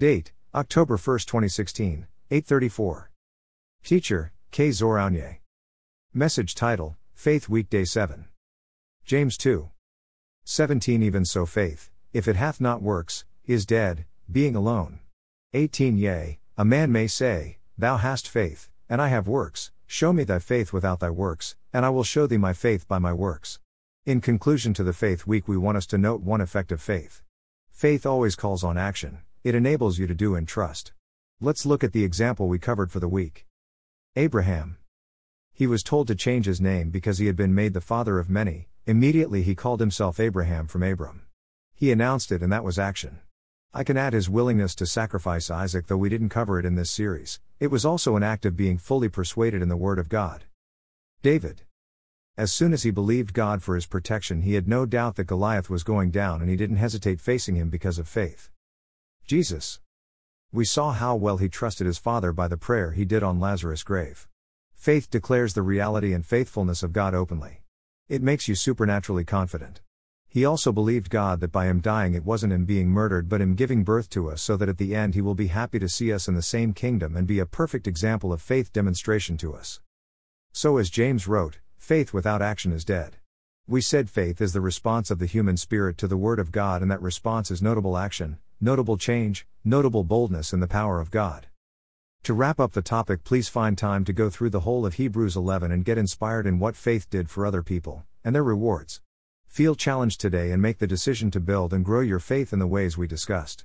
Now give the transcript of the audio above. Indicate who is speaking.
Speaker 1: Date, October 1, 2016, 834. Teacher, K. Zoraunye. Message title, Faith Week Day 7. James 2. 17 Even so faith, if it hath not works, is dead, being alone. 18 Yea, a man may say, Thou hast faith, and I have works, show me thy faith without thy works, and I will show thee my faith by my works. In conclusion to the Faith Week, we want us to note one effect of faith. Faith always calls on action, it enables you to do and trust. Let's look at the example we covered for the week. Abraham. He was told to change his name because he had been made the father of many, immediately he called himself Abraham from Abram. He announced it, and that was action. I can add his willingness to sacrifice Isaac, though we didn't cover it in this series. It was also an act of being fully persuaded in the Word of God. David. As soon as he believed God for his protection, he had no doubt that Goliath was going down and he didn't hesitate facing him because of faith. Jesus. We saw how well he trusted his Father by the prayer he did on Lazarus' grave. Faith declares the reality and faithfulness of God openly. It makes you supernaturally confident. He also believed God that by him dying it wasn't him being murdered but him giving birth to us so that at the end he will be happy to see us in the same kingdom and be a perfect example of faith demonstration to us. So, as James wrote, faith without action is dead. We said faith is the response of the human spirit to the Word of God, and that response is notable action, notable change, notable boldness in the power of God. To wrap up the topic, please find time to go through the whole of Hebrews 11 and get inspired in what faith did for other people, and their rewards. Feel challenged today and make the decision to build and grow your faith in the ways we discussed.